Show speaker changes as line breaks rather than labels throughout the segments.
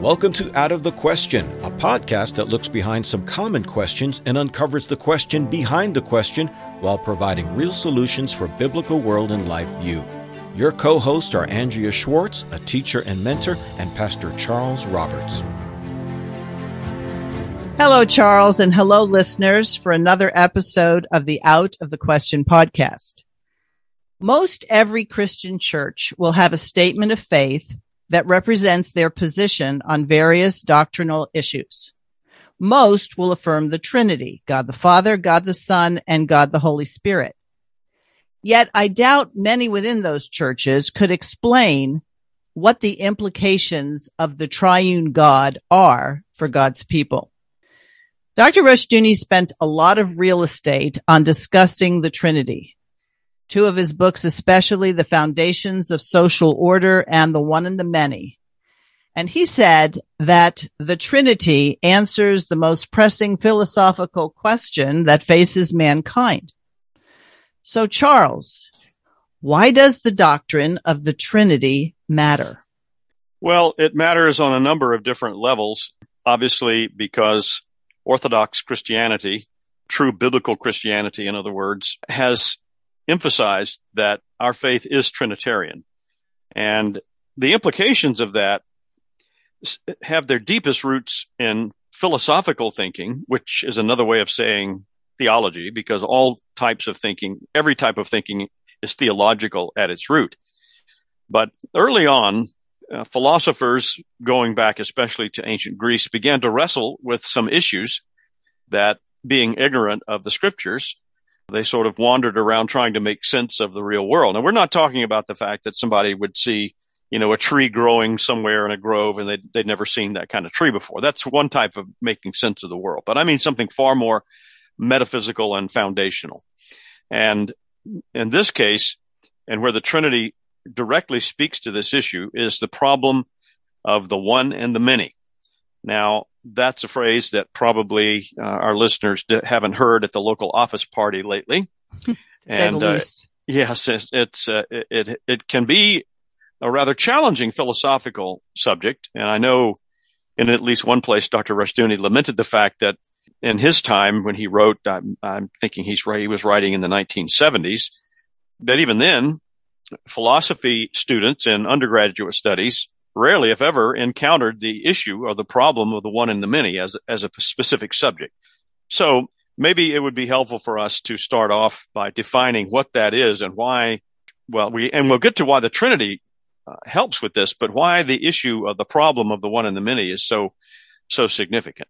Welcome to Out of the Question, a podcast that looks behind some common questions and uncovers the question behind the question while providing real solutions for biblical world and life view. Your co hosts are Andrea Schwartz, a teacher and mentor, and Pastor Charles Roberts.
Hello, Charles, and hello, listeners, for another episode of the Out of the Question podcast. Most every Christian church will have a statement of faith that represents their position on various doctrinal issues. Most will affirm the Trinity, God the Father, God the Son, and God the Holy Spirit. Yet I doubt many within those churches could explain what the implications of the triune God are for God's people. Dr. Rushdoony spent a lot of real estate on discussing the Trinity, two of his books, especially The Foundations of Social Order and The One and the Many. And he said that the Trinity answers the most pressing philosophical question that faces mankind. So Charles, why does the doctrine of the Trinity matter?
Well, it matters on a number of different levels. Obviously, because Orthodox Christianity, true biblical Christianity, in other words, has emphasized that our faith is Trinitarian. And the implications of that have their deepest roots in philosophical thinking, which is another way of saying theology, because all types of thinking, every type of thinking is theological at its root. But early on, uh, philosophers, going back especially to ancient Greece, began to wrestle with some issues that, being ignorant of the scriptures, they sort of wandered around trying to make sense of the real world. And we're not talking about the fact that somebody would see, you know, a tree growing somewhere in a grove and they'd, they'd never seen that kind of tree before. That's one type of making sense of the world. But I mean something far more metaphysical and foundational. And in this case, and where the Trinity directly speaks to this issue, is the problem of the one and the many. Now, that's a phrase that probably uh, our listeners haven't heard at the local office party lately.
and uh,
yes, it's, it's uh, it it can be a rather challenging philosophical subject, and I know in at least one place, Dr. Rushdoony lamented the fact that in his time when he wrote, I'm, I'm thinking he's right, he was writing in the 1970s, that even then, philosophy students in undergraduate studies rarely, if ever, encountered the issue or the problem of the one and the many as, as a specific subject. So maybe it would be helpful for us to start off by defining what that is and why, well, we, and we'll get to why the Trinity uh, helps with this, but why the issue of the problem of the one and the many is so, so significant.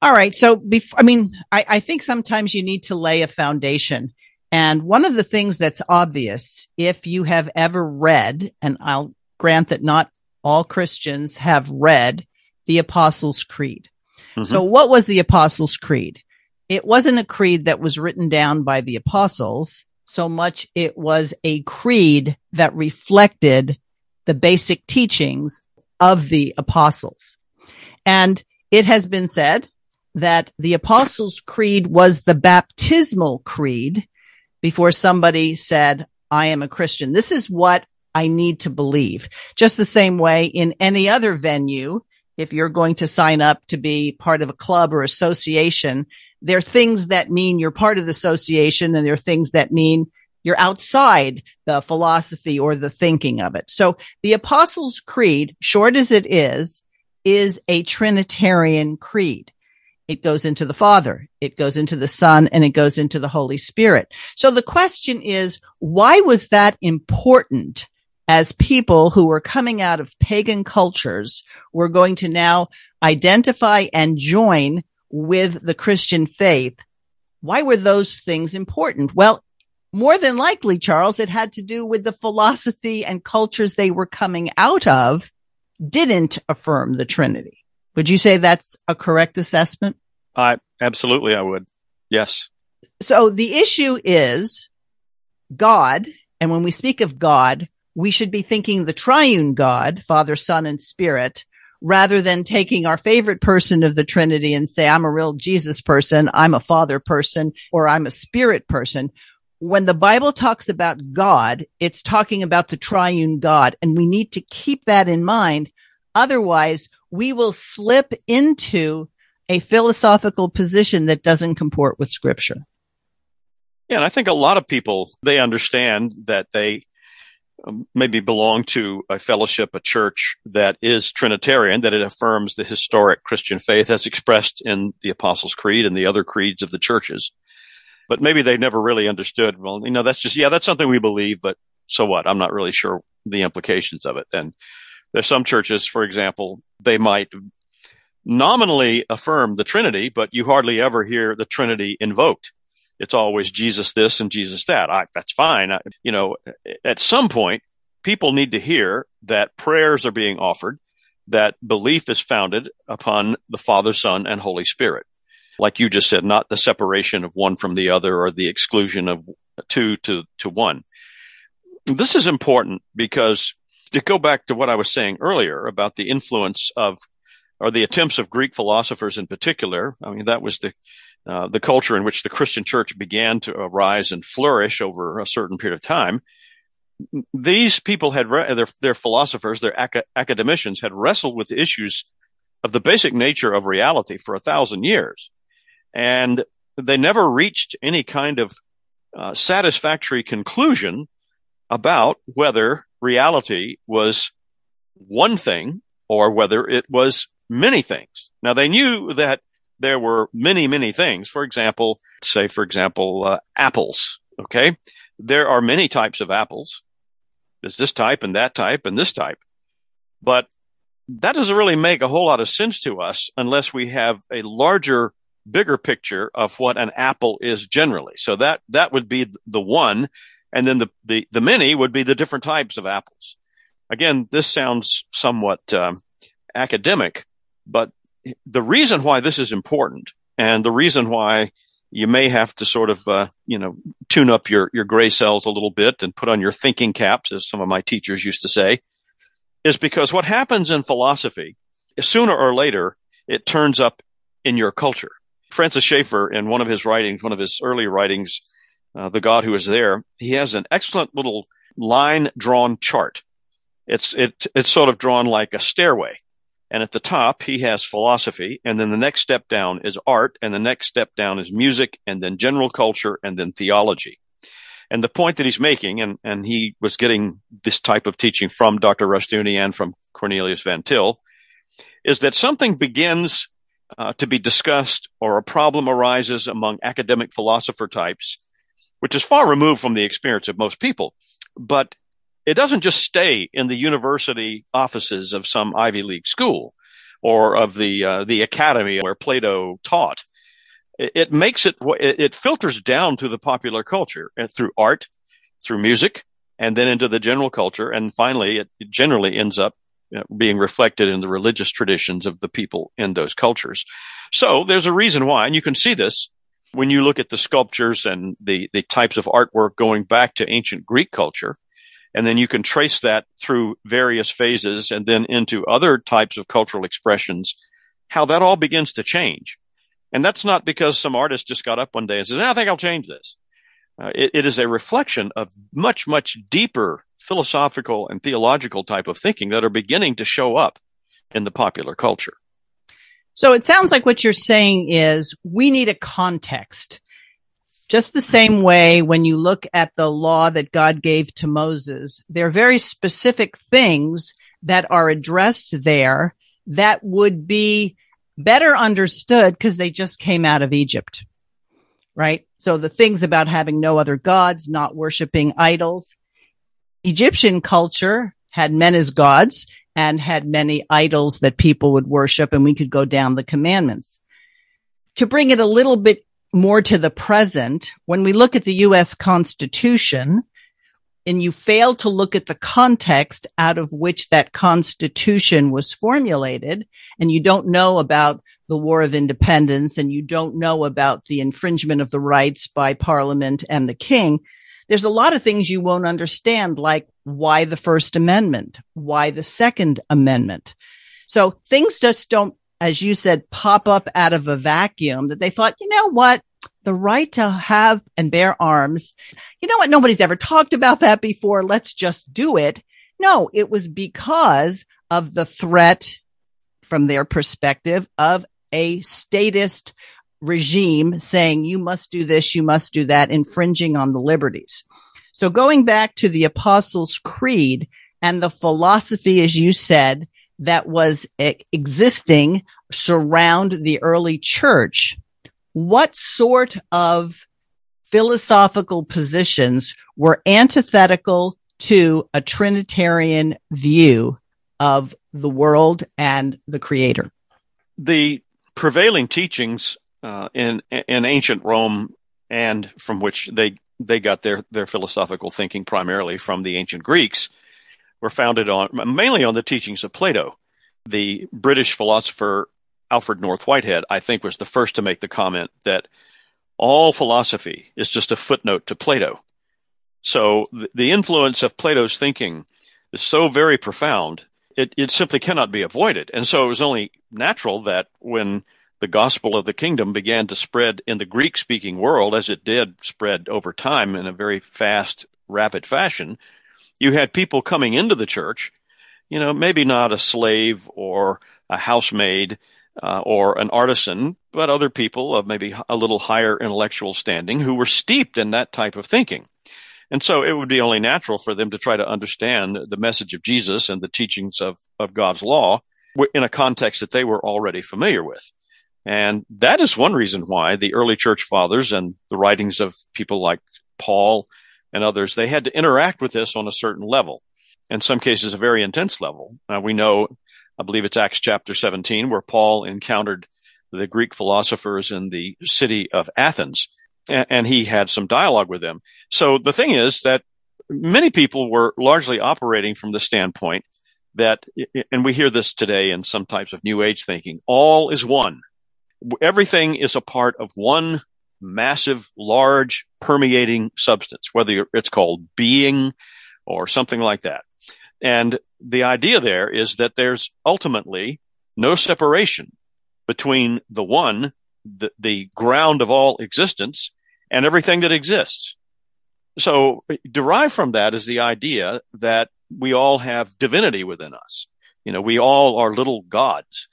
All right. So, before, I mean, I, I think sometimes you need to lay a foundation. And one of the things that's obvious, if you have ever read, and I'll grant that not all Christians have read the Apostles' Creed. Mm-hmm. So what was the Apostles' Creed? It wasn't a creed that was written down by the apostles so much it was a creed that reflected the basic teachings of the apostles. And it has been said that the apostles' creed was the baptismal creed before somebody said, I am a Christian. This is what I need to believe. Just the same way in any other venue, if you're going to sign up to be part of a club or association, there are things that mean you're part of the association and there are things that mean you're outside the philosophy or the thinking of it. So the Apostles' Creed, short as it is, is a Trinitarian creed. It goes into the Father, it goes into the Son, and it goes into the Holy Spirit. So the question is, why was that important as people who were coming out of pagan cultures were going to now identify and join with the Christian faith. Why were those things important? Well, more than likely, Charles, it had to do with the philosophy and cultures they were coming out of didn't affirm the Trinity. Would you say that's a correct assessment?
I absolutely I would. Yes.
So the issue is God. And when we speak of God, we should be thinking the triune God, Father, Son, and Spirit, rather than taking our favorite person of the Trinity and say, I'm a real Jesus person, I'm a Father person, or I'm a Spirit person. When the Bible talks about God, it's talking about the triune God, and we need to keep that in mind. Otherwise, we will slip into a philosophical position that doesn't comport with scripture.
Yeah, and I think a lot of people they understand that they Um, maybe belong to a fellowship, a church that is Trinitarian, that it affirms the historic Christian faith as expressed in the Apostles' Creed and the other creeds of the churches. But maybe they never really understood. Well, you know, that's just yeah, that's something we believe, but so what? I'm not really sure the implications of it. And there's some churches, for example, they might nominally affirm the Trinity, but you hardly ever hear the Trinity invoked. It's always Jesus this and Jesus that. I, that's fine. I, you know, at some point, people need to hear that prayers are being offered, that belief is founded upon the Father, Son, and Holy Spirit. Like you just said, not the separation of one from the other or the exclusion of two to, to one. This is important because to go back to what I was saying earlier about the influence of or the attempts of Greek philosophers in particular. I mean, that was the uh, the culture in which the Christian church began to arise and flourish over a certain period of time. These people had re- their their philosophers, their ac- academicians, had wrestled with the issues of the basic nature of reality for a thousand years, and they never reached any kind of uh, satisfactory conclusion about whether reality was one thing or whether it was many things. Now they knew that there were many, many things. For example, say, for example, uh, apples. Okay. There are many types of apples. There's this type and that type and this type. But that doesn't really make a whole lot of sense to us unless we have a larger, bigger picture of what an apple is generally. So that, that would be the one. And then the, the, the many would be the different types of apples. Again, this sounds somewhat um, academic, but the reason why this is important and the reason why you may have to sort of, uh, you know, tune up your, your gray cells a little bit and put on your thinking caps, as some of my teachers used to say, is because what happens in philosophy, sooner or later, it turns up in your culture. Francis Schaeffer, in one of his writings, one of his early writings, uh, The God Who Is There, he has an excellent little line drawn chart. It's, it, it's sort of drawn like a stairway. And at the top, he has philosophy. And then the next step down is art. And the next step down is music and then general culture and then theology. And the point that he's making, and, and he was getting this type of teaching from Dr. Rushdoony and from Cornelius Van Til, is that something begins uh, to be discussed or a problem arises among academic philosopher types, which is far removed from the experience of most people. But it doesn't just stay in the university offices of some Ivy League school or of the uh, the academy where Plato taught. It, it makes it it filters down to the popular culture uh, through art, through music, and then into the general culture, and finally, it, it generally ends up being reflected in the religious traditions of the people in those cultures. So there's a reason why, and you can see this when you look at the sculptures and the the types of artwork going back to ancient Greek culture and then you can trace that through various phases and then into other types of cultural expressions, how that all begins to change. And that's not because some artist just got up one day and says, I think I'll change this. Uh, it, it is a reflection of much, much deeper philosophical and theological type of thinking that are beginning to show up in the popular culture.
So it sounds like what you're saying is we need a context just the same way when you look at the law that God gave to Moses, there are very specific things that are addressed there that would be better understood because they just came out of Egypt. Right? So the things about having no other gods, not worshiping idols. Egyptian culture had men as gods and had many idols that people would worship and we could go down the commandments. To bring it a little bit more to the present, when we look at the U.S. Constitution, and you fail to look at the context out of which that Constitution was formulated, and you don't know about the War of Independence, and you don't know about the infringement of the rights by Parliament and the King, there's a lot of things you won't understand, like why the First Amendment, why the Second Amendment. So things just don't as you said, pop up out of a vacuum that they thought, you know what? The right to have and bear arms. You know what? Nobody's ever talked about that before. Let's just do it. No, it was because of the threat from their perspective of a statist regime saying you must do this, you must do that, infringing on the liberties. So going back to the Apostles' Creed and the philosophy, as you said, that was existing surround the early church, what sort of philosophical positions were antithetical to a Trinitarian view of the world and the creator?
The prevailing teachings uh, in in ancient Rome and from which they they got their their philosophical thinking primarily from the ancient Greeks were founded on mainly on the teachings of Plato. The British philosopher Alfred North Whitehead, I think, was the first to make the comment that all philosophy is just a footnote to Plato. So the influence of Plato's thinking is so very profound, it, it simply cannot be avoided. And so it was only natural that when the gospel of the kingdom began to spread in the Greek speaking world, as it did spread over time in a very fast, rapid fashion, you had people coming into the church, you know, maybe not a slave or a housemaid uh, or an artisan, but other people of maybe a little higher intellectual standing who were steeped in that type of thinking. And so it would be only natural for them to try to understand the message of Jesus and the teachings of, of God's law in a context that they were already familiar with. And that is one reason why the early church fathers and the writings of people like Paul and others, they had to interact with this on a certain level. In some cases, a very intense level. Uh, we know, I believe it's Acts chapter 17, where Paul encountered the Greek philosophers in the city of Athens, and, and he had some dialogue with them. So the thing is that many people were largely operating from the standpoint that, and we hear this today in some types of new age thinking, all is one everything is a part of one massive, large, permeating substance, whether it's called being or something like that. And the idea there is that there's ultimately no separation between the one, the, the ground of all existence, and everything that exists. So derived from that is the idea that we all have divinity within us. You know, we all are little gods.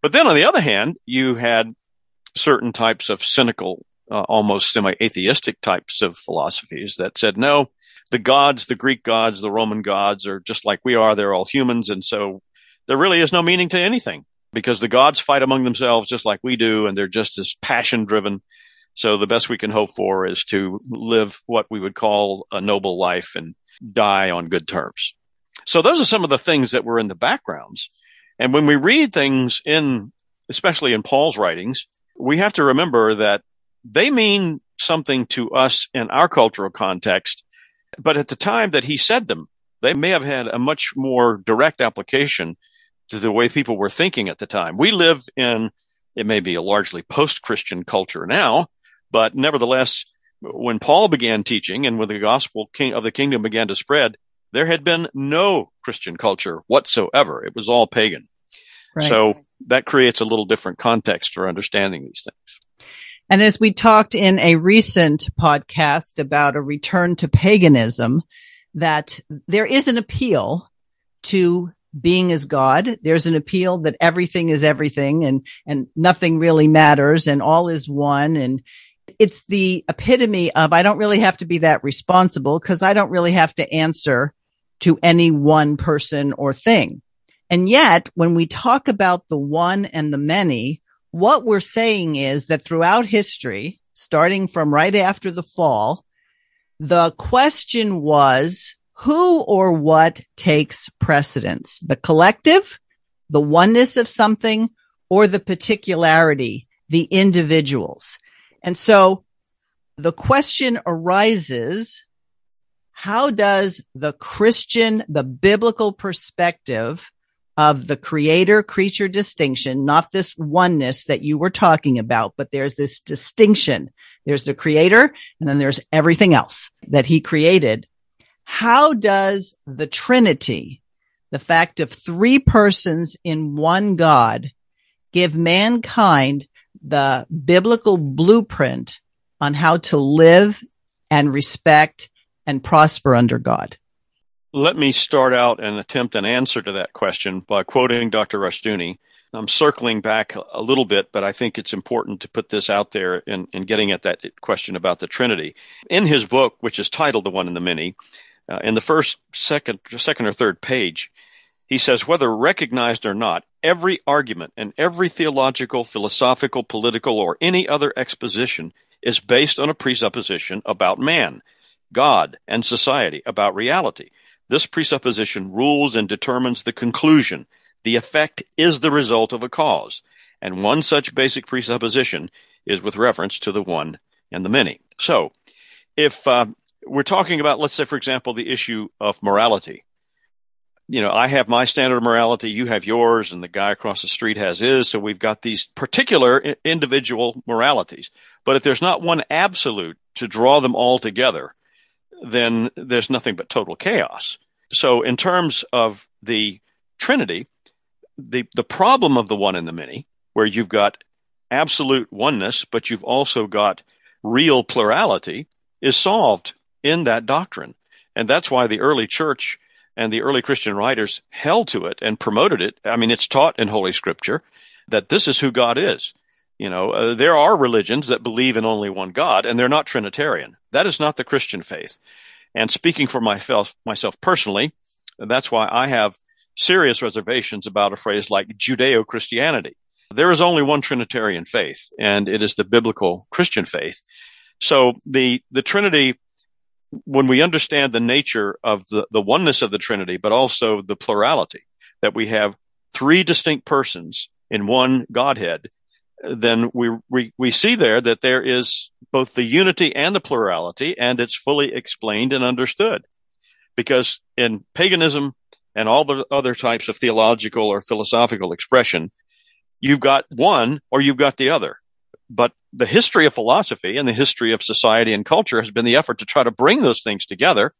But then on the other hand, you had certain types of cynical, uh, almost semi-atheistic types of philosophies that said, no, the gods, the Greek gods, the Roman gods are just like we are. They're all humans. And so there really is no meaning to anything because the gods fight among themselves just like we do. And they're just as passion driven. So the best we can hope for is to live what we would call a noble life and die on good terms. So those are some of the things that were in the backgrounds. And when we read things in, especially in Paul's writings, we have to remember that they mean something to us in our cultural context. But at the time that he said them, they may have had a much more direct application to the way people were thinking at the time. We live in, it may be a largely post-Christian culture now, but nevertheless, when Paul began teaching and when the gospel of the kingdom began to spread, there had been no Christian culture whatsoever. It was all pagan. Right. So that creates a little different context for understanding these things.
And as we talked in a recent podcast about a return to paganism, that there is an appeal to being as God. There's an appeal that everything is everything and, and nothing really matters and all is one. And it's the epitome of I don't really have to be that responsible because I don't really have to answer to any one person or thing. And yet, when we talk about the one and the many, what we're saying is that throughout history, starting from right after the fall, the question was who or what takes precedence? The collective, the oneness of something, or the particularity, the individuals. And so the question arises, how does the Christian, the biblical perspective of the creator creature distinction, not this oneness that you were talking about, but there's this distinction. There's the creator and then there's everything else that he created. How does the Trinity, the fact of three persons in one God, give mankind the biblical blueprint on how to live and respect and prosper under God?
Let me start out and attempt an answer to that question by quoting Dr. Rushdoony. I'm circling back a little bit, but I think it's important to put this out there in, in getting at that question about the Trinity. In his book, which is titled The One in the Many, uh, in the first, second, second or third page, he says, whether recognized or not, every argument and every theological, philosophical, political, or any other exposition is based on a presupposition about man, God, and society, about reality. This presupposition rules and determines the conclusion. The effect is the result of a cause. And one such basic presupposition is with reference to the one and the many. So, if uh, we're talking about, let's say, for example, the issue of morality, you know, I have my standard of morality, you have yours, and the guy across the street has his. So we've got these particular individual moralities. But if there's not one absolute to draw them all together, then there's nothing but total chaos. So in terms of the Trinity, the, the problem of the one and the many, where you've got absolute oneness, but you've also got real plurality, is solved in that doctrine. And that's why the early church and the early Christian writers held to it and promoted it. I mean, it's taught in Holy Scripture that this is who God is. You know, uh, there are religions that believe in only one God, and they're not Trinitarian. That is not the Christian faith. And speaking for myself, myself personally, that's why I have serious reservations about a phrase like Judeo Christianity. There is only one Trinitarian faith, and it is the biblical Christian faith. So the, the Trinity when we understand the nature of the, the oneness of the Trinity, but also the plurality, that we have three distinct persons in one Godhead, then we, we, we see there that there is both the unity and the plurality, and it's fully explained and understood. Because in paganism and all the other types of theological or philosophical expression, you've got one or you've got the other. But the history of philosophy and the history of society and culture has been the effort to try to bring those things together.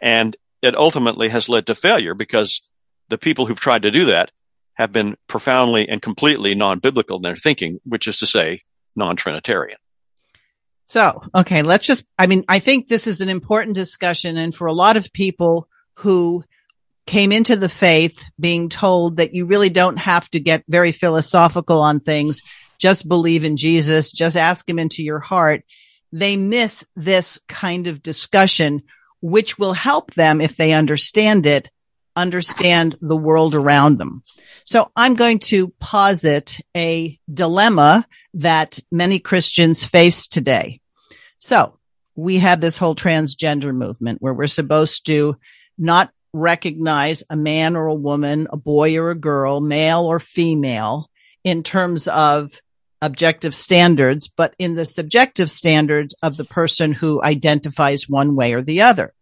And it ultimately has led to failure because the people who've tried to do that have been profoundly and completely non-biblical in their thinking, which is to say non-Trinitarian.
So, okay, let's just, I mean, I think this is an important discussion. And for a lot of people who came into the faith being told that you really don't have to get very philosophical on things just believe in Jesus, just ask him into your heart. They miss this kind of discussion, which will help them if they understand it, understand the world around them. So I'm going to posit a dilemma that many Christians face today. So we have this whole transgender movement where we're supposed to not recognize a man or a woman, a boy or a girl, male or female in terms of objective standards, but in the subjective standards of the person who identifies one way or the other.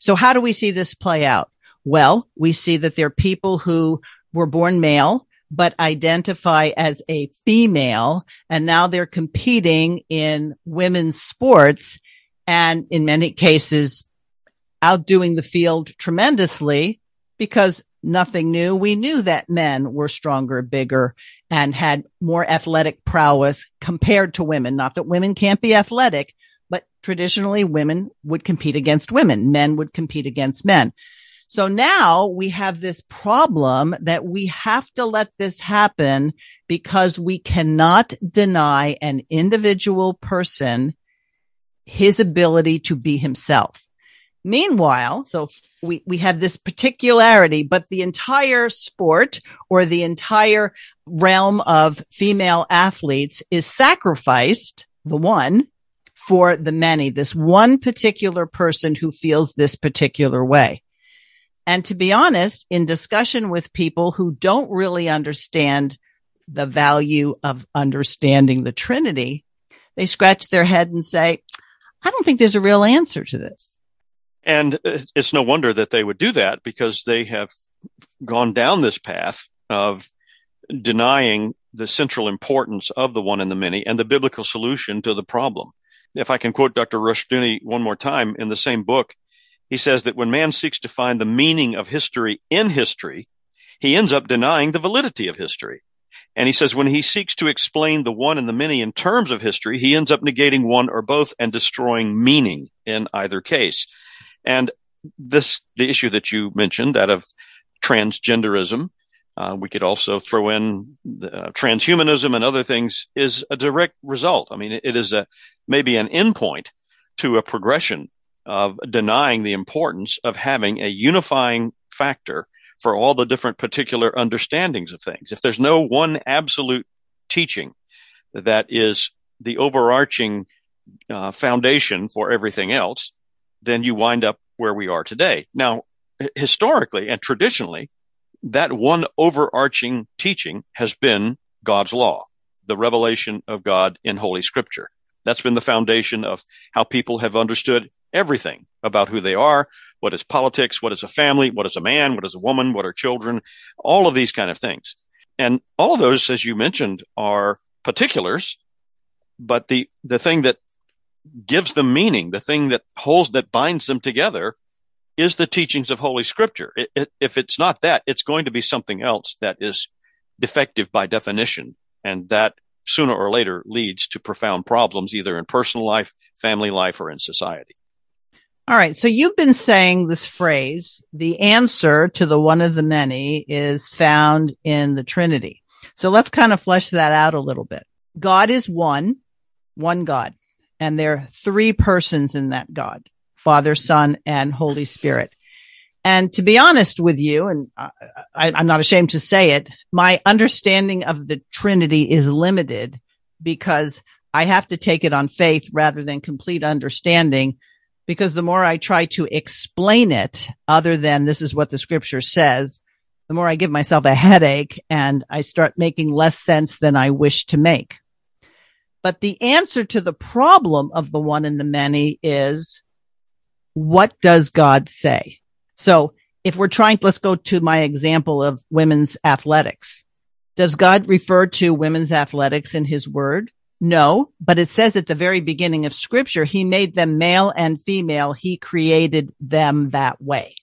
So how do we see this play out? Well, we see that there are people who were born male, but identify as a female, and now they're competing in women's sports and in many cases outdoing the field tremendously because nothing new. We knew that men were stronger, bigger, and had more athletic prowess compared to women. Not that women can't be athletic, but traditionally women would compete against women. Men would compete against men. So now we have this problem that we have to let this happen because we cannot deny an individual person his ability to be himself. Meanwhile, so we, we have this particularity, but the entire sport or the entire realm of female athletes is sacrificed, the one, for the many, this one particular person who feels this particular way. And to be honest, in discussion with people who don't really understand the value of understanding the Trinity, they scratch their head and say, I don't think there's a real answer to this.
And it's no wonder that they would do that because they have gone down this path of denying the central importance of the one and the many and the biblical solution to the problem. If I can quote Dr. Rushdoony one more time in the same book, he says that when man seeks to find the meaning of history in history, he ends up denying the validity of history. And he says when he seeks to explain the one and the many in terms of history, he ends up negating one or both and destroying meaning in either case. And this, the issue that you mentioned, that of transgenderism, uh, we could also throw in the, uh, transhumanism and other things is a direct result. I mean, it is a maybe an endpoint to a progression of denying the importance of having a unifying factor for all the different particular understandings of things. If there's no one absolute teaching that is the overarching uh, foundation for everything else, then you wind up where we are today. Now, historically and traditionally, that one overarching teaching has been God's law, the revelation of God in Holy Scripture. That's been the foundation of how people have understood everything about who they are, what is politics, what is a family, what is a man, what is a woman, what are children, all of these kind of things. And all of those, as you mentioned, are particulars, but the, the thing that gives them meaning, the thing that holds, that binds them together is the teachings of Holy Scripture. It, it, if it's not that, it's going to be something else that is defective by definition. And that sooner or later leads to profound problems, either in personal life, family life, or in society.
All right. So you've been saying this phrase, the answer to the one of the many is found in the Trinity. So let's kind of flesh that out a little bit. God is one, one God, and there are three persons in that God. Father, Son, and Holy Spirit. And to be honest with you, and I, am not ashamed to say it, my understanding of the Trinity is limited because I have to take it on faith rather than complete understanding. Because the more I try to explain it, other than this is what the scripture says, the more I give myself a headache and I start making less sense than I wish to make. But the answer to the problem of the one and the many is what does God say? So if we're trying, let's go to my example of women's athletics. Does God refer to women's athletics in his word? No, but it says at the very beginning of scripture, he made them male and female. He created them that way.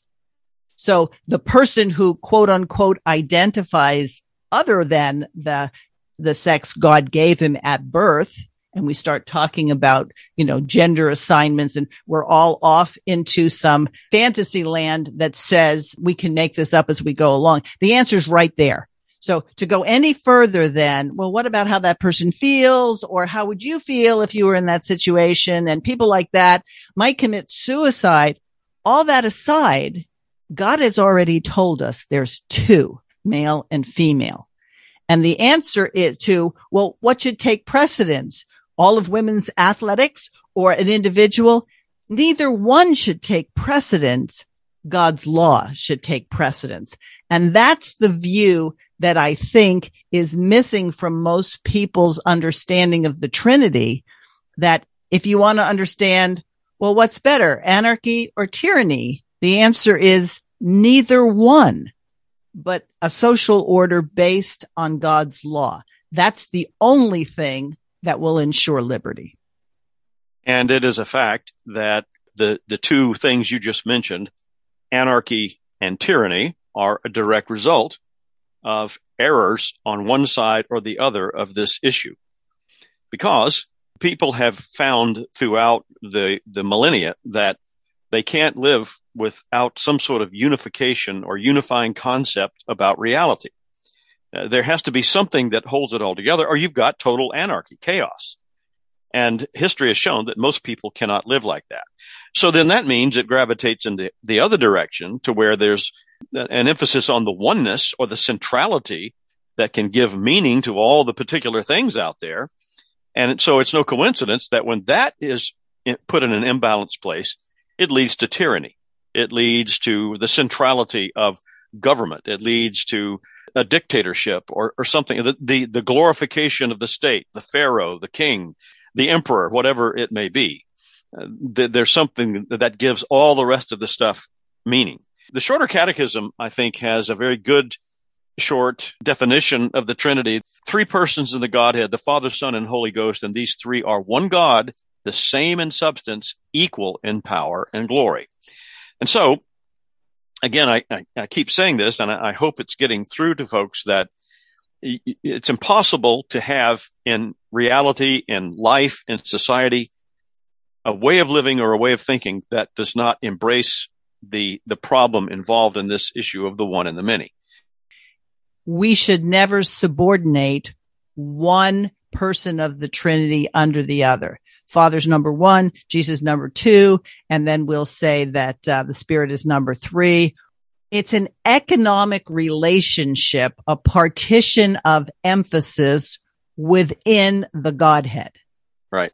So the person who quote unquote identifies other than the, the sex God gave him at birth and we start talking about, you know, gender assignments and we're all off into some fantasy land that says we can make this up as we go along. The answer is right there. So to go any further than, well, what about how that person feels or how would you feel if you were in that situation? And people like that might commit suicide. All that aside, God has already told us there's two, male and female. And the answer is to, well, what should take precedence? All of women's athletics or an individual, neither one should take precedence. God's law should take precedence. And that's the view that I think is missing from most people's understanding of the Trinity. That if you want to understand, well, what's better, anarchy or tyranny? The answer is neither one, but a social order based on God's law. That's the only thing that will ensure liberty.
And it is a fact that the, the two things you just mentioned, anarchy and tyranny, are a direct result of errors on one side or the other of this issue. Because people have found throughout the, the millennia that they can't live without some sort of unification or unifying concept about reality. Uh, there has to be something that holds it all together, or you've got total anarchy, chaos. And history has shown that most people cannot live like that. So then that means it gravitates in the, the other direction to where there's an emphasis on the oneness or the centrality that can give meaning to all the particular things out there. And so it's no coincidence that when that is put in an imbalanced place, it leads to tyranny. It leads to the centrality of government. It leads to a dictatorship or, or something, the, the, the glorification of the state, the pharaoh, the king, the emperor, whatever it may be. Uh, th- there's something that gives all the rest of the stuff meaning. The shorter catechism, I think, has a very good short definition of the Trinity. Three persons in the Godhead, the Father, Son, and Holy Ghost, and these three are one God, the same in substance, equal in power and glory. And so again, I, I, I, keep saying this, and I, I hope it's getting through to folks that it's impossible to have in reality, in life, in society, a way of living or a way of thinking that does not embrace the the problem involved in this issue of the one and the many.
we should never subordinate one person of the Trinity under the other. Father's number one, Jesus number two, and then we'll say that uh, the Spirit is number three. It's an economic relationship, a partition of emphasis within the Godhead.
Right.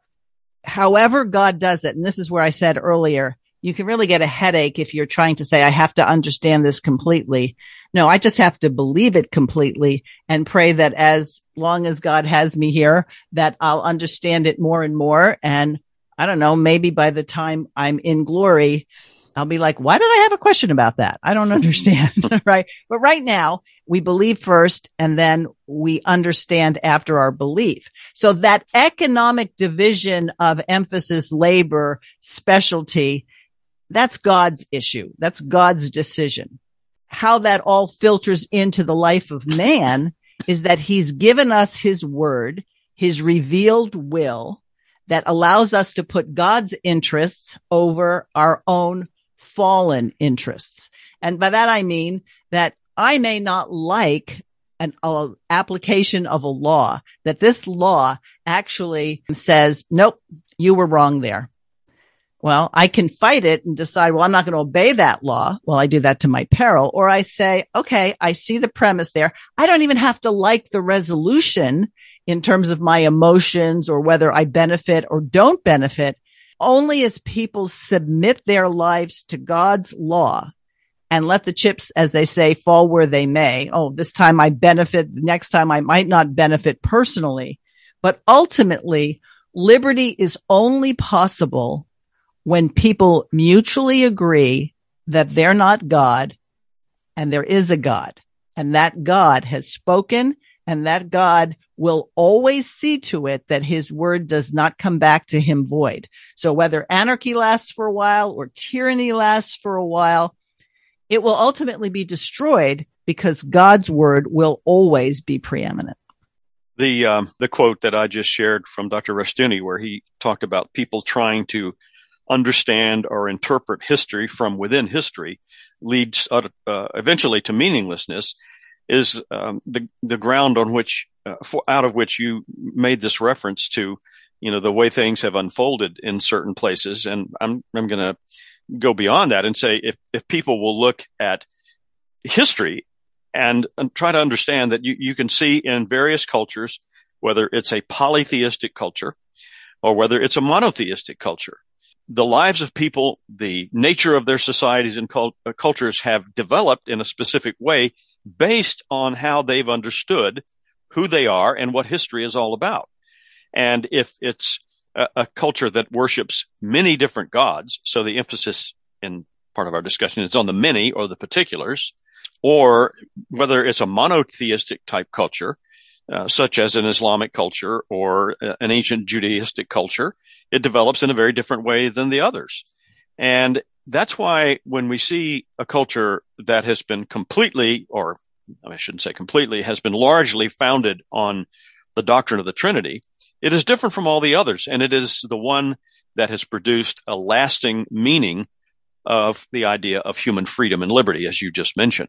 However, God does it. And this is where I said earlier, you can really get a headache if you're trying to say, I have to understand this completely. No, I just have to believe it completely and pray that as long as God has me here, that I'll understand it more and more. And I don't know, maybe by the time I'm in glory, I'll be like, why did I have a question about that? I don't understand. right. But right now we believe first and then we understand after our belief. So that economic division of emphasis, labor, specialty that's God's issue. That's God's decision. How that all filters into the life of man is that he's given us his word, his revealed will that allows us to put God's interests over our own fallen interests. And by that I mean that I may not like an a, application of a law that this law actually says, nope, you were wrong there. Well, I can fight it and decide, well, I'm not going to obey that law. Well, I do that to my peril. Or I say, okay, I see the premise there. I don't even have to like the resolution in terms of my emotions or whether I benefit or don't benefit. Only as people submit their lives to God's law and let the chips, as they say, fall where they may. Oh, this time I benefit. Next time I might not benefit personally, but ultimately liberty is only possible when people mutually agree that they're not God and there is a God and that God has spoken and that God will always see to it that his word does not come back to him void. So whether anarchy lasts for a while or tyranny lasts for a while, it will ultimately be destroyed because God's word will always be preeminent.
The um, the quote that I just shared from Dr. Rushdoony, where he talked about people trying to understand or interpret history from within history leads uh, uh, eventually to meaninglessness is um, the the ground on which uh, for, out of which you made this reference to you know the way things have unfolded in certain places. And I'm I'm going to go beyond that and say if if people will look at history and, and try to understand that you, you can see in various cultures whether it's a polytheistic culture or whether it's a monotheistic culture the lives of people, the nature of their societies and cult- uh, cultures have developed in a specific way based on how they've understood who they are and what history is all about. And if it's a, a culture that worships many different gods, so the emphasis in part of our discussion is on the many or the particulars, or whether it's a monotheistic type culture, uh, such as an Islamic culture or uh, an ancient Judaistic culture, it develops in a very different way than the others. And that's why when we see a culture that has been completely, or I shouldn't say completely, has been largely founded on the doctrine of the Trinity, it is different from all the others. And it is the one that has produced a lasting meaning of the idea of human freedom and liberty, as you just mentioned.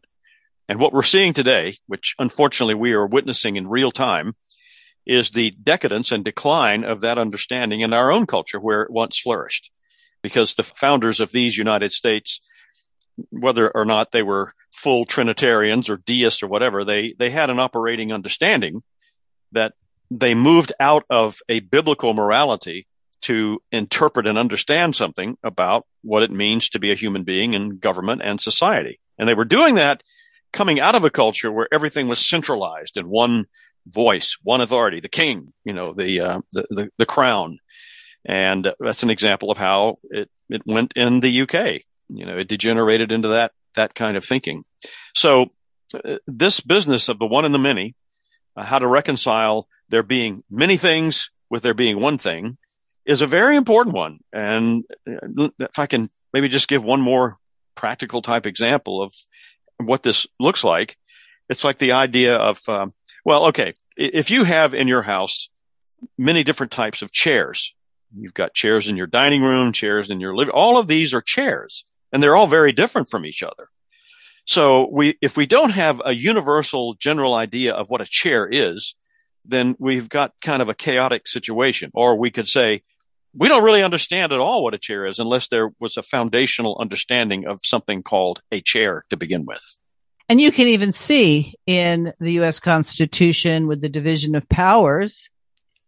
And what we're seeing today, which unfortunately we are witnessing in real time, is the decadence and decline of that understanding in our own culture where it once flourished. Because the founders of these United States, whether or not they were full Trinitarians or deists or whatever, they, they had an operating understanding that they moved out of a biblical morality to interpret and understand something about what it means to be a human being in government and society. And they were doing that coming out of a culture where everything was centralized in one voice, one authority, the king, you know, the, uh, the, the, the, crown. And that's an example of how it, it went in the UK. You know, it degenerated into that, that kind of thinking. So uh, this business of the one and the many, uh, how to reconcile there being many things with there being one thing is a very important one. And uh, if I can maybe just give one more practical type example of what this looks like, it's like the idea of um, well, okay. If you have in your house many different types of chairs, you've got chairs in your dining room, chairs in your living, all of these are chairs and they're all very different from each other. So we, if we don't have a universal general idea of what a chair is, then we've got kind of a chaotic situation. Or we could say, we don't really understand at all what a chair is unless there was a foundational understanding of something called a chair to begin with.
And you can even see in the U.S. Constitution with the division of powers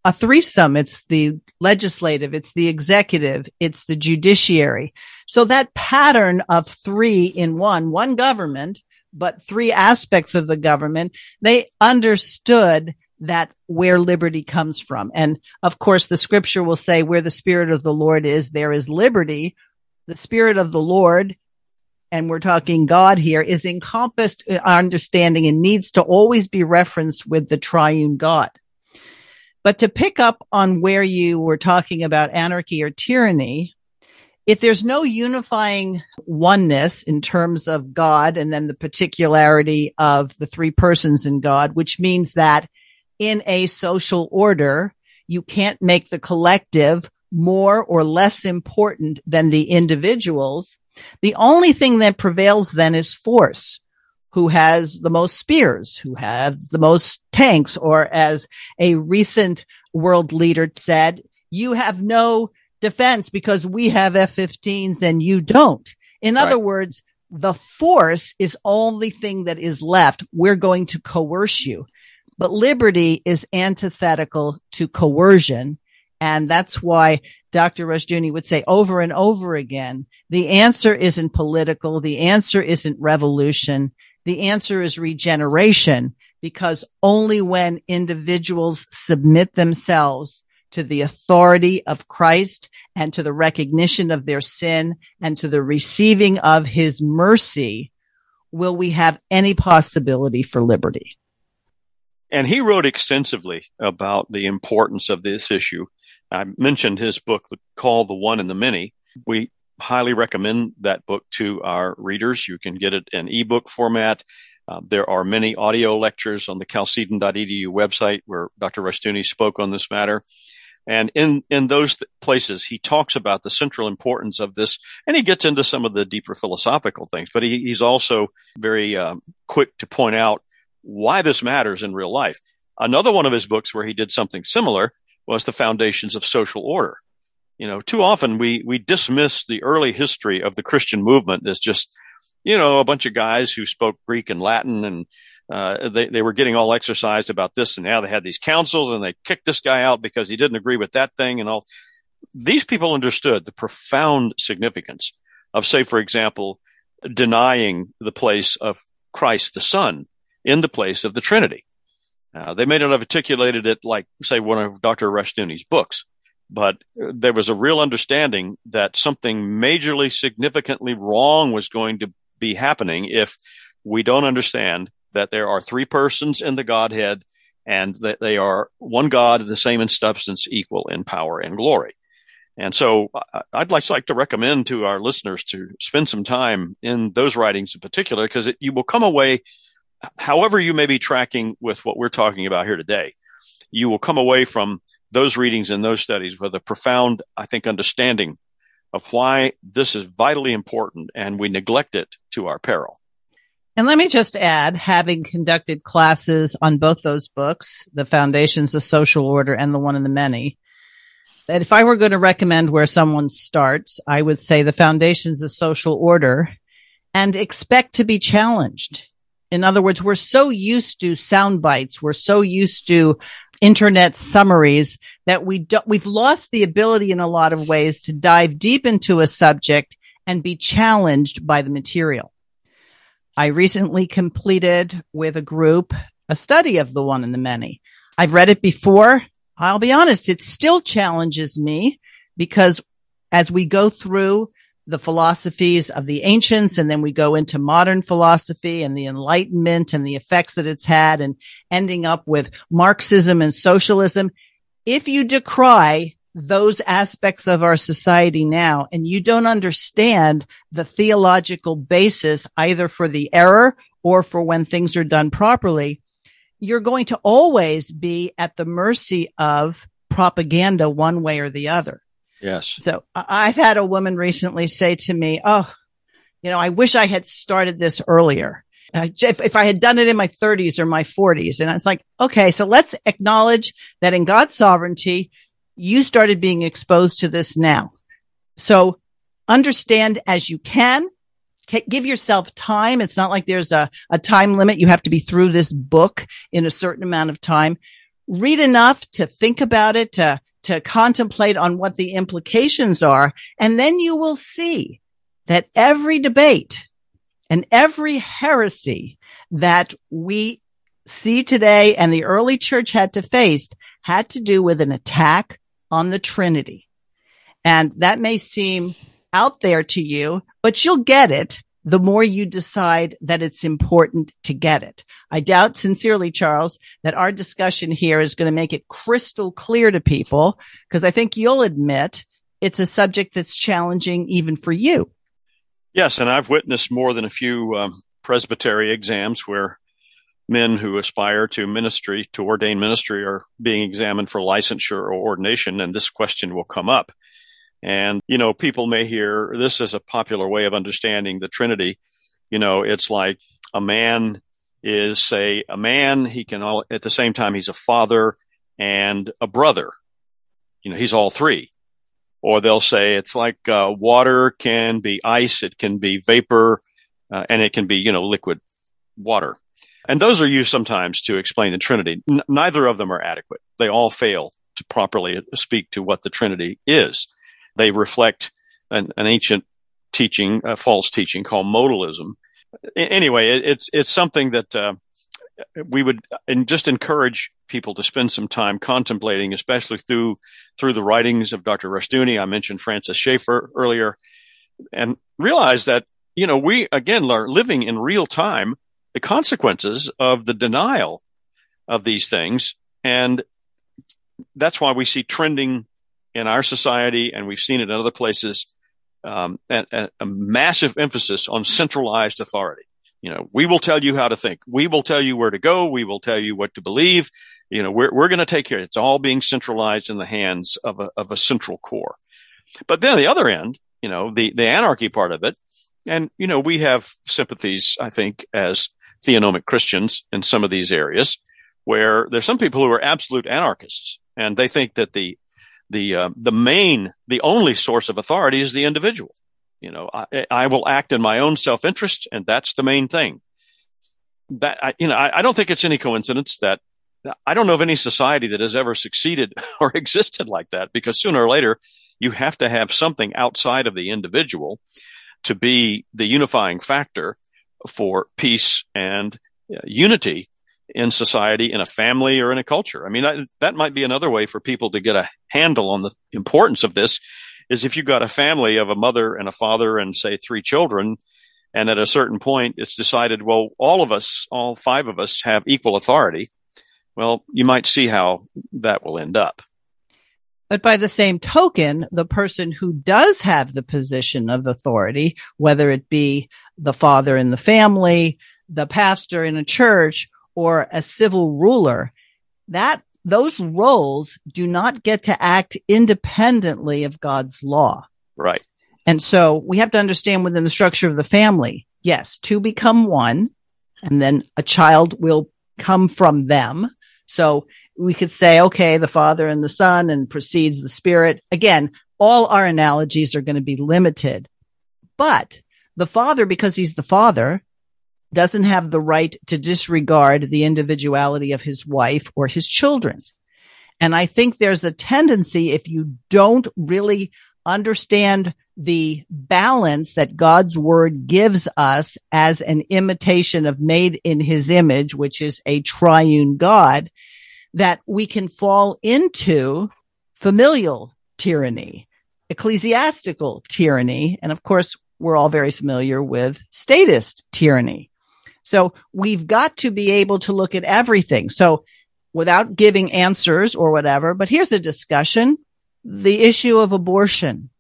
a threesome. It's the legislative, it's the executive, it's the judiciary. So that pattern of three in one, one government, but three aspects of the government, they understood that where liberty comes from. And of course, the scripture will say where the spirit of the Lord is, there is liberty. The spirit of the Lord and we're talking God here, is encompassed in understanding and needs to always be referenced with the triune God. But to pick up on where you were talking about anarchy or tyranny, if there's no unifying oneness in terms of God and then the particularity of the three persons in God, which means that in a social order, you can't make the collective more or less important than the individuals the only thing that prevails then is force. Who has the most spears? Who has the most tanks? Or as a recent world leader said, you have no defense because we have F-15s and you don't. In right. other words, the force is only thing that is left. We're going to coerce you. But liberty is antithetical to coercion. And that's why Dr. Rushdoony would say over and over again, the answer isn't political. The answer isn't revolution. The answer is regeneration because only when individuals submit themselves to the authority of Christ and to the recognition of their sin and to the receiving of his mercy will we have any possibility for liberty.
And he wrote extensively about the importance of this issue I mentioned his book called The One and the Many. We highly recommend that book to our readers. You can get it in ebook format. Uh, there are many audio lectures on the chalcedon.edu website where Dr. Rushdoony spoke on this matter. And in, in those th- places, he talks about the central importance of this, and he gets into some of the deeper philosophical things, but he, he's also very um, quick to point out why this matters in real life. Another one of his books where he did something similar was the foundations of social order. You know, too often we, we dismiss the early history of the Christian movement as just, you know, a bunch of guys who spoke Greek and Latin and, uh, they, they were getting all exercised about this and now they had these councils and they kicked this guy out because he didn't agree with that thing and all. These people understood the profound significance of, say, for example, denying the place of Christ the Son in the place of the Trinity. Uh, they may not have articulated it like, say, one of Dr. Rushdoony's books, but there was a real understanding that something majorly significantly wrong was going to be happening if we don't understand that there are three persons in the Godhead and that they are one God, the same in substance, equal in power and glory. And so I'd like to recommend to our listeners to spend some time in those writings in particular, because you will come away however you may be tracking with what we're talking about here today, you will come away from those readings and those studies with a profound, I think, understanding of why this is vitally important and we neglect it to our peril.
And let me just add, having conducted classes on both those books, The Foundations of Social Order and The One and the Many, that if I were going to recommend where someone starts, I would say The Foundations of Social Order and expect to be challenged. In other words, we're so used to sound bites. We're so used to internet summaries that we don't, we've lost the ability in a lot of ways to dive deep into a subject and be challenged by the material. I recently completed with a group a study of the one and the many. I've read it before. I'll be honest. It still challenges me because as we go through the philosophies of the ancients and then we go into modern philosophy and the enlightenment and the effects that it's had and ending up with Marxism and socialism. If you decry those aspects of our society now and you don't understand the theological basis either for the error or for when things are done properly, you're going to always be at the mercy of propaganda one way or the other.
Yes.
So I've had a woman recently say to me, Oh, you know, I wish I had started this earlier. Uh, if, if I had done it in my 30s or my 40s. And it's like, okay, so let's acknowledge that in God's sovereignty, you started being exposed to this now. So understand as you can. Take, give yourself time. It's not like there's a, a time limit. You have to be through this book in a certain amount of time. Read enough to think about it, to, to contemplate on what the implications are. And then you will see that every debate and every heresy that we see today and the early church had to face had to do with an attack on the Trinity. And that may seem out there to you, but you'll get it the more you decide that it's important to get it. I doubt sincerely, Charles, that our discussion here is going to make it crystal clear to people because I think you'll admit it's a subject that's challenging even for you.
Yes, and I've witnessed more than a few um, presbytery exams where men who aspire to ministry, to ordain ministry, are being examined for licensure or ordination, and this question will come up. And, you know, people may hear this is a popular way of understanding the Trinity. You know, it's like a man is, say, a man, he can all, at the same time, he's a father and a brother. You know, he's all three or they'll say it's like uh, water can be ice, it can be vapor, uh, and it can be you know liquid water. And those are used sometimes to explain the Trinity. N- neither of them are adequate. They all fail to properly speak to what the Trinity is. They reflect an, an ancient teaching, a false teaching called modalism. Anyway, it, it's it's something that uh, we would and just encourage people to spend some time contemplating, especially through through the writings of Dr. Rushdoony. I mentioned Francis Schaeffer earlier, and realize that you know we again are living in real time the consequences of the denial of these things, and that's why we see trending in our society, and we've seen it in other places, um, and, and a massive emphasis on centralized authority you know, we will tell you how to think. We will tell you where to go. We will tell you what to believe. You know, we're, we're going to take care. It's all being centralized in the hands of a, of a central core. But then the other end, you know, the, the anarchy part of it. And, you know, we have sympathies, I think, as theonomic Christians in some of these areas where there's some people who are absolute anarchists and they think that the, the, uh, the main, the only source of authority is the individual. You know, I, I will act in my own self interest, and that's the main thing. That I, you know, I, I don't think it's any coincidence that I don't know of any society that has ever succeeded or existed like that because sooner or later you have to have something outside of the individual to be the unifying factor for peace and uh, unity in society, in a family, or in a culture. I mean, that, might be another way for people to get a handle on the importance of this is if you've got a family of a mother and a father and say three children, and at a certain point it's decided, well, all of us, all five of us have equal authority. Well, you might see how that will end up.
But by the same token, the person who does have the position of authority, whether it be the father in the family, the pastor in a church, or a civil ruler, that those roles do not get to act independently of God's law.
Right.
And so we have to understand within the structure of the family, yes, two become one, and then a child will come from them. So we could say, okay, the father and the son and precedes the spirit. Again, all our analogies are going to be limited, but the father, because he's the father, doesn't have the right to disregard the individuality of his wife or his children. And I think there's a tendency if you don't really understand the balance that God's word gives us as an imitation of made in his image, which is a triune God, that we can fall into familial tyranny, ecclesiastical tyranny. And of course, we're all very familiar with statist tyranny. So we've got to be able to look at everything. So without giving answers or whatever, but here's a discussion. The issue of abortion.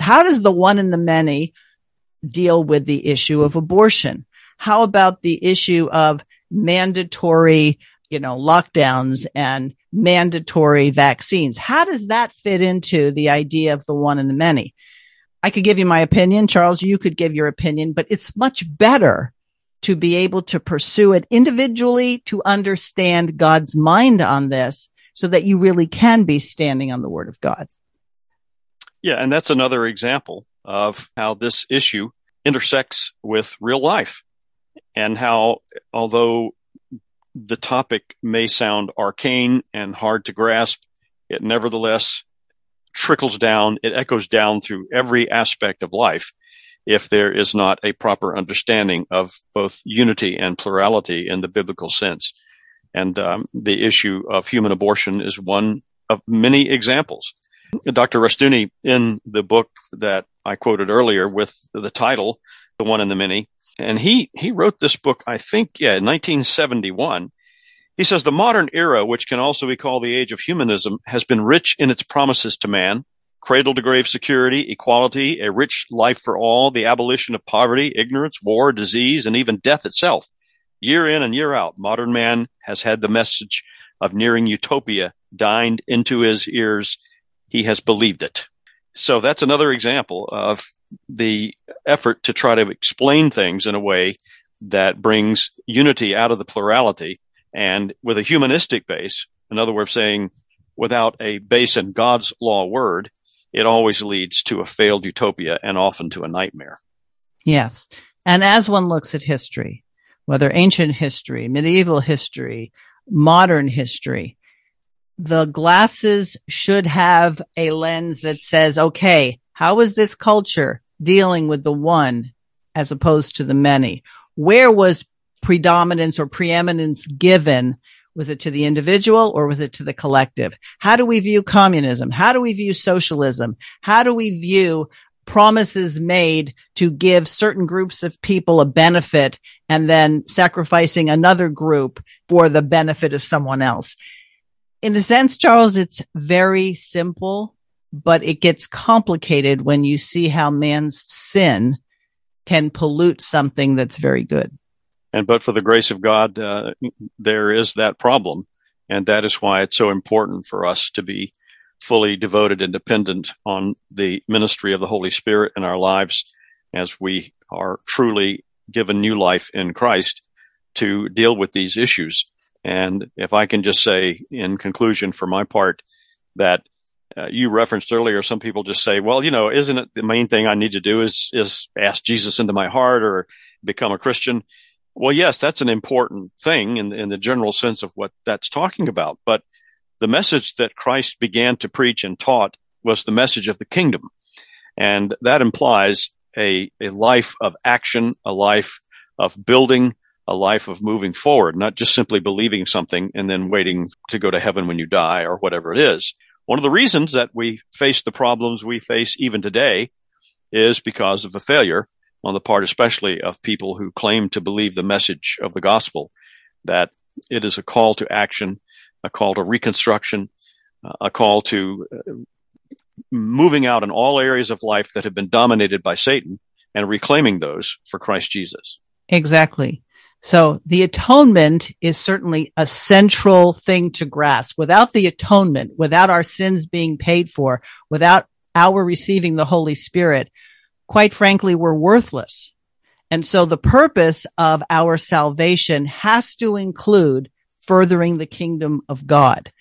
How does the one and the many deal with the issue of abortion? How about the issue of mandatory, you know, lockdowns and mandatory vaccines? How does that fit into the idea of the one and the many? I could give you my opinion. Charles, you could give your opinion, but it's much better to be able to pursue it individually to understand God's mind on this so that you really can be standing on the word of God.
Yeah. And that's another example of how this issue intersects with real life and how, although the topic may sound arcane and hard to grasp, it nevertheless trickles down, it echoes down through every aspect of life if there is not a proper understanding of both unity and plurality in the biblical sense. And um, the issue of human abortion is one of many examples. Dr. Rushdoony, in the book that I quoted earlier with the title, The One and the Many, and he, he wrote this book, I think, yeah, in 1971. He says the modern era, which can also be called the age of humanism, has been rich in its promises to man, cradle to grave security, equality, a rich life for all, the abolition of poverty, ignorance, war, disease, and even death itself. Year in and year out, modern man has had the message of nearing utopia dined into his ears. He has believed it. So that's another example of the effort to try to explain things in a way that brings unity out of the plurality and with a humanistic base. In other words, saying without a base in God's law word, it always leads to a failed utopia and often to a nightmare.
Yes. And as one looks at history, whether ancient history, medieval history, modern history, the glasses should have a lens that says, okay, how is this culture dealing with the one as opposed to the many? Where was predominance or preeminence given? Was it to the individual or was it to the collective? How do we view communism? How do we view socialism? How do we view promises made to give certain groups of people a benefit and then sacrificing another group for the benefit of someone else. In a sense, Charles, it's very simple, but it gets complicated when you see how man's sin can pollute something that's very good.
And but for the grace of God, uh, there is that problem. And that is why it's so important for us to be fully devoted and dependent on the ministry of the Holy Spirit in our lives as we are truly given new life in Christ to deal with these issues. And if I can just say in conclusion for my part that uh, you referenced earlier, some people just say, well, you know, isn't it the main thing I need to do is, is ask Jesus into my heart or become a Christian? Well, yes, that's an important thing in, in the general sense of what that's talking about. But the message that Christ began to preach and taught was the message of the kingdom. And that implies a, a life of action, a life of building, a life of moving forward, not just simply believing something and then waiting to go to heaven when you die or whatever it is. One of the reasons that we face the problems we face even today is because of a failure on the part, especially of people who claim to believe the message of the gospel, that it is a call to action, a call to reconstruction, a call to uh, moving out in all areas of life that have been dominated by Satan and reclaiming those for Christ Jesus.
Exactly. So the atonement is certainly a central thing to grasp. Without the atonement, without our sins being paid for, without our receiving the Holy Spirit, quite frankly, we're worthless. And so the purpose of our salvation has to include furthering the kingdom of God.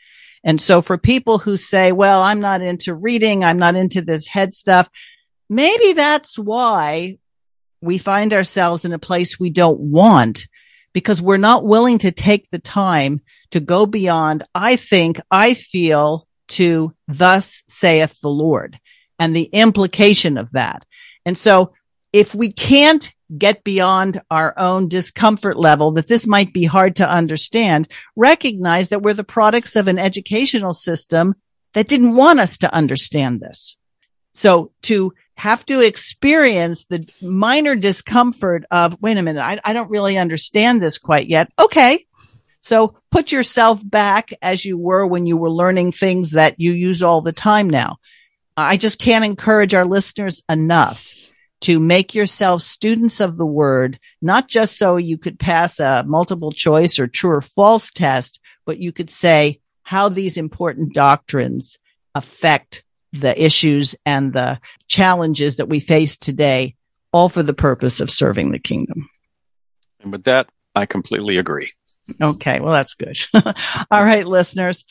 And so for people who say, well, I'm not into reading, I'm not into this head stuff, maybe that's why we find ourselves in a place we don't want because we're not willing to take the time to go beyond, I think, I feel to thus saith the Lord and the implication of that. And so if we can't get beyond our own discomfort level that this might be hard to understand, recognize that we're the products of an educational system that didn't want us to understand this. So to have to experience the minor discomfort of, wait a minute, I, I don't really understand this quite yet. Okay. So put yourself back as you were when you were learning things that you use all the time now. I just can't encourage our listeners enough to make yourself students of the word, not just so you could pass a multiple choice or true or false test, but you could say how these important doctrines affect the issues and the challenges that we face today, all for the purpose of serving the kingdom.
And with that, I completely agree.
Okay. Well, that's good. all right, listeners.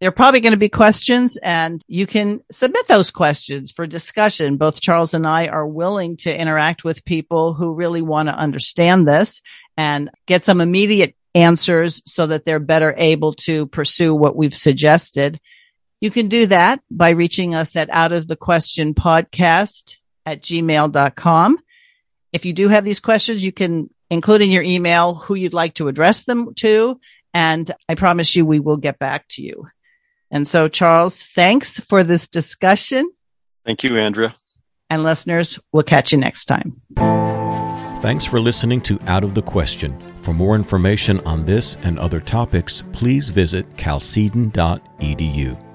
There are probably going to be questions and you can submit those questions for discussion. Both Charles and I are willing to interact with people who really want to understand this and get some immediate answers so that they're better able to pursue what we've suggested. You can do that by reaching us at out of the question podcast at gmail.com. If you do have these questions, you can include in your email who you'd like to address them to. And I promise you, we will get back to you. And so, Charles, thanks for this discussion.
Thank you, Andrea.
And listeners, we'll catch you next time.
Thanks for listening to Out of the Question. For more information on this and other topics, please visit chalcedon.edu.